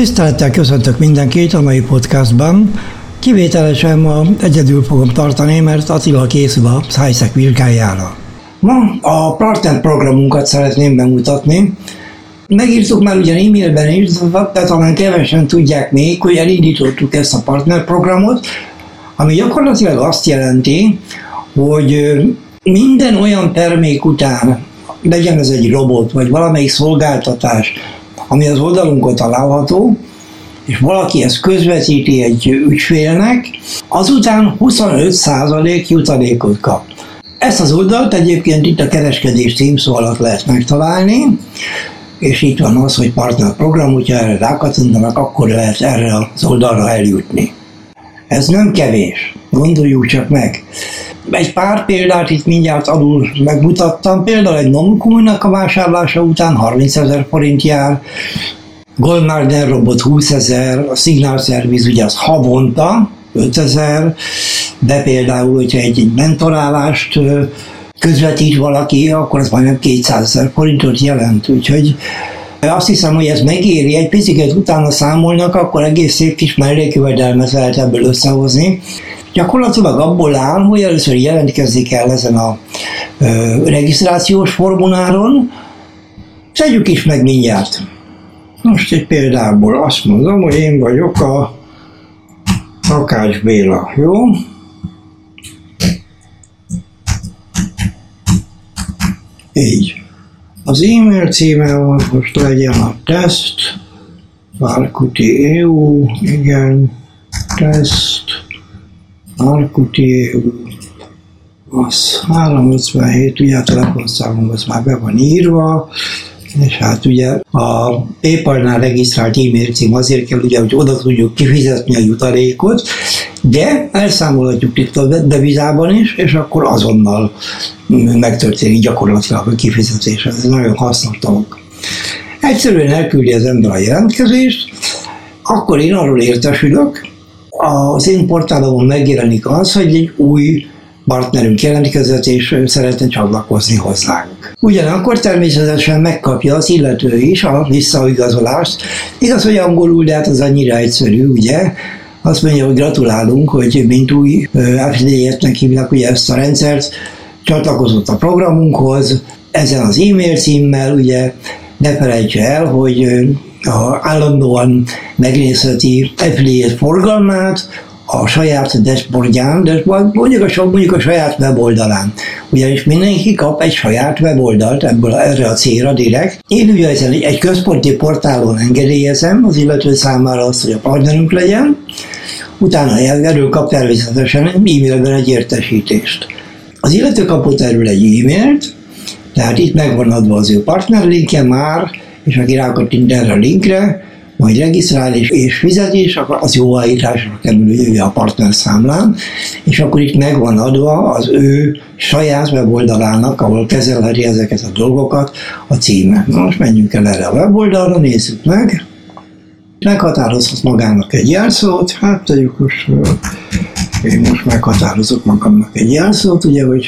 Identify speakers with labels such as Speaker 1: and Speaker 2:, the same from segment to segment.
Speaker 1: Tisztelettel köszöntök mindenkit a mai podcastban. Kivételesen ma egyedül fogom tartani, mert Attila készül a SciSec vizsgájára. Ma a partner programunkat szeretném bemutatni. Megírtuk már ugyan e-mailben is, de talán kevesen tudják még, hogy elindítottuk ezt a partner programot, ami gyakorlatilag azt jelenti, hogy minden olyan termék után, legyen ez egy robot, vagy valamelyik szolgáltatás, ami az oldalunkon található, és valaki ezt közvetíti egy ügyfélnek, azután 25% jutalékot kap. Ezt az oldalt egyébként itt a kereskedés címszó alatt lehet megtalálni, és itt van az, hogy partner program, hogyha erre rákattintanak, akkor lehet erre az oldalra eljutni. Ez nem kevés, gondoljuk csak meg. Egy pár példát itt mindjárt alul megmutattam, például egy Nomcoin-nak a vásárlása után 30 ezer forint jár, Goldmarder robot 20 ezer, a Signal Service ugye az havonta 5 ezer, de például, hogyha egy mentorálást közvetít valaki, akkor az majdnem 200 ezer forintot jelent, úgyhogy azt hiszem, hogy ez megéri, egy picit utána számolnak, akkor egész szép kis mellékjövedelmet lehet ebből összehozni. Gyakorlatilag abból áll, hogy először jelentkezni kell ezen a ö, regisztrációs formuláron, tegyük is meg mindjárt. Most egy példából azt mondom, hogy én vagyok a Takács Béla, jó? Így. Az e-mail címe most legyen a teszt, Várkuti EU, igen, teszt, Várkuti EU, az 357, ugye a telefonszámom az már be van írva, és hát ugye a PayPal-nál regisztrált e-mail cím azért kell, ugye, hogy oda tudjuk kifizetni a jutalékot, de elszámolhatjuk itt a devizában is, és akkor azonnal megtörténik gyakorlatilag a kifizetés. Ez nagyon hasznos dolog. Egyszerűen elküldi az ember a jelentkezést, akkor én arról értesülök, az én portálomon megjelenik az, hogy egy új partnerünk jelentkezett, és szeretne csatlakozni hozzánk. Ugyanakkor természetesen megkapja az illető is a visszaigazolást. Igaz, hogy angolul, de hát az annyira egyszerű, ugye? Azt mondja, hogy gratulálunk, hogy mint új affiliate-nek hívnak ugye ezt a rendszert, csatlakozott a programunkhoz, ezen az e-mail címmel, ugye ne felejtse el, hogy a állandóan megnézheti affiliate forgalmát, a saját dashboardján, de mondjuk a, mondjuk a saját weboldalán. Ugyanis mindenki kap egy saját weboldalt ebből erre a célra direkt. Én ugye egy, egy központi portálon engedélyezem az illető számára azt, hogy a partnerünk legyen, utána erről kap természetesen e-mailben egy értesítést. Az illető kapott erről egy e-mailt, tehát itt megvan adva az ő partnerlinkje már, és aki rákattint erre a linkre, majd regisztrál és, és fizet is, akkor az jóváírásra kerül ő a partner számlán, és akkor itt megvan adva az ő saját weboldalának, ahol kezelheti ezeket a dolgokat, a címe. Na most menjünk el erre a weboldalra, nézzük meg. Meghatározhat magának egy jelszót, hát tegyük most, én most meghatározok magamnak egy jelszót, ugye, hogy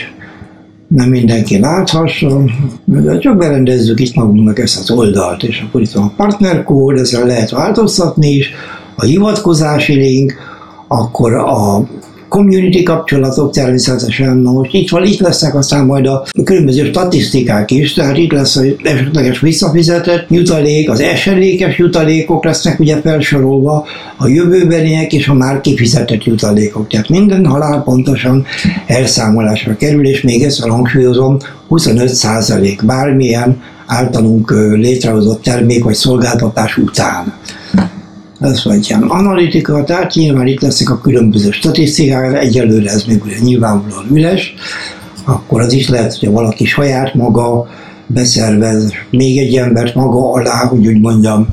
Speaker 1: nem mindenki láthasson, de csak berendezzük itt magunknak ezt az oldalt, és akkor itt van a partnerkód, ezzel lehet változtatni is, a hivatkozási link, akkor a community kapcsolatok természetesen, na most itt, van, itt lesznek aztán majd a különböző statisztikák is, tehát itt lesz az esetleges visszafizetett jutalék, az esedékes jutalékok lesznek ugye felsorolva, a jövőbeniek és a már kifizetett jutalékok. Tehát minden halál pontosan elszámolásra kerül, és még ezt hangsúlyozom, 25 százalék bármilyen általunk létrehozott termék vagy szolgáltatás után ez vagy ilyen analitika, tehát nyilván itt lesznek a különböző statisztikák, egyelőre ez még ugye nyilvánvalóan üres, akkor az is lehet, hogy valaki saját maga beszervez még egy embert maga alá, hogy úgy mondjam,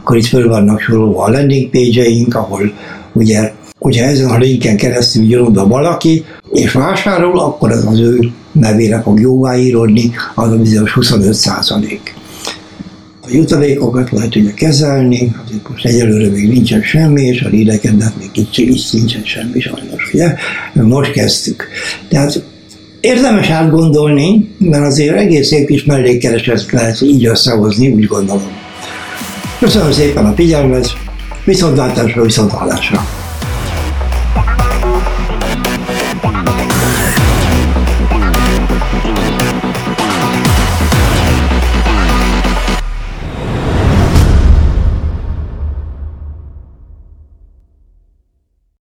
Speaker 1: akkor itt föl vannak sorolva a landing page-eink, ahol ugye, hogyha ezen a linken keresztül jön oda valaki, és vásárol, akkor az az ő nevére fog jóváírodni, az a bizonyos 25 százalék a jutalékokat lehet ugye kezelni, azért most egyelőre még nincsen semmi, és a lédekednek még itt, itt nincsen semmi sajnos, ugye? Most kezdtük. Tehát érdemes átgondolni, mert azért egész szép kis mellékkereset lehet így összehozni, úgy gondolom. Köszönöm szépen a figyelmet, viszontlátásra, viszonthallásra!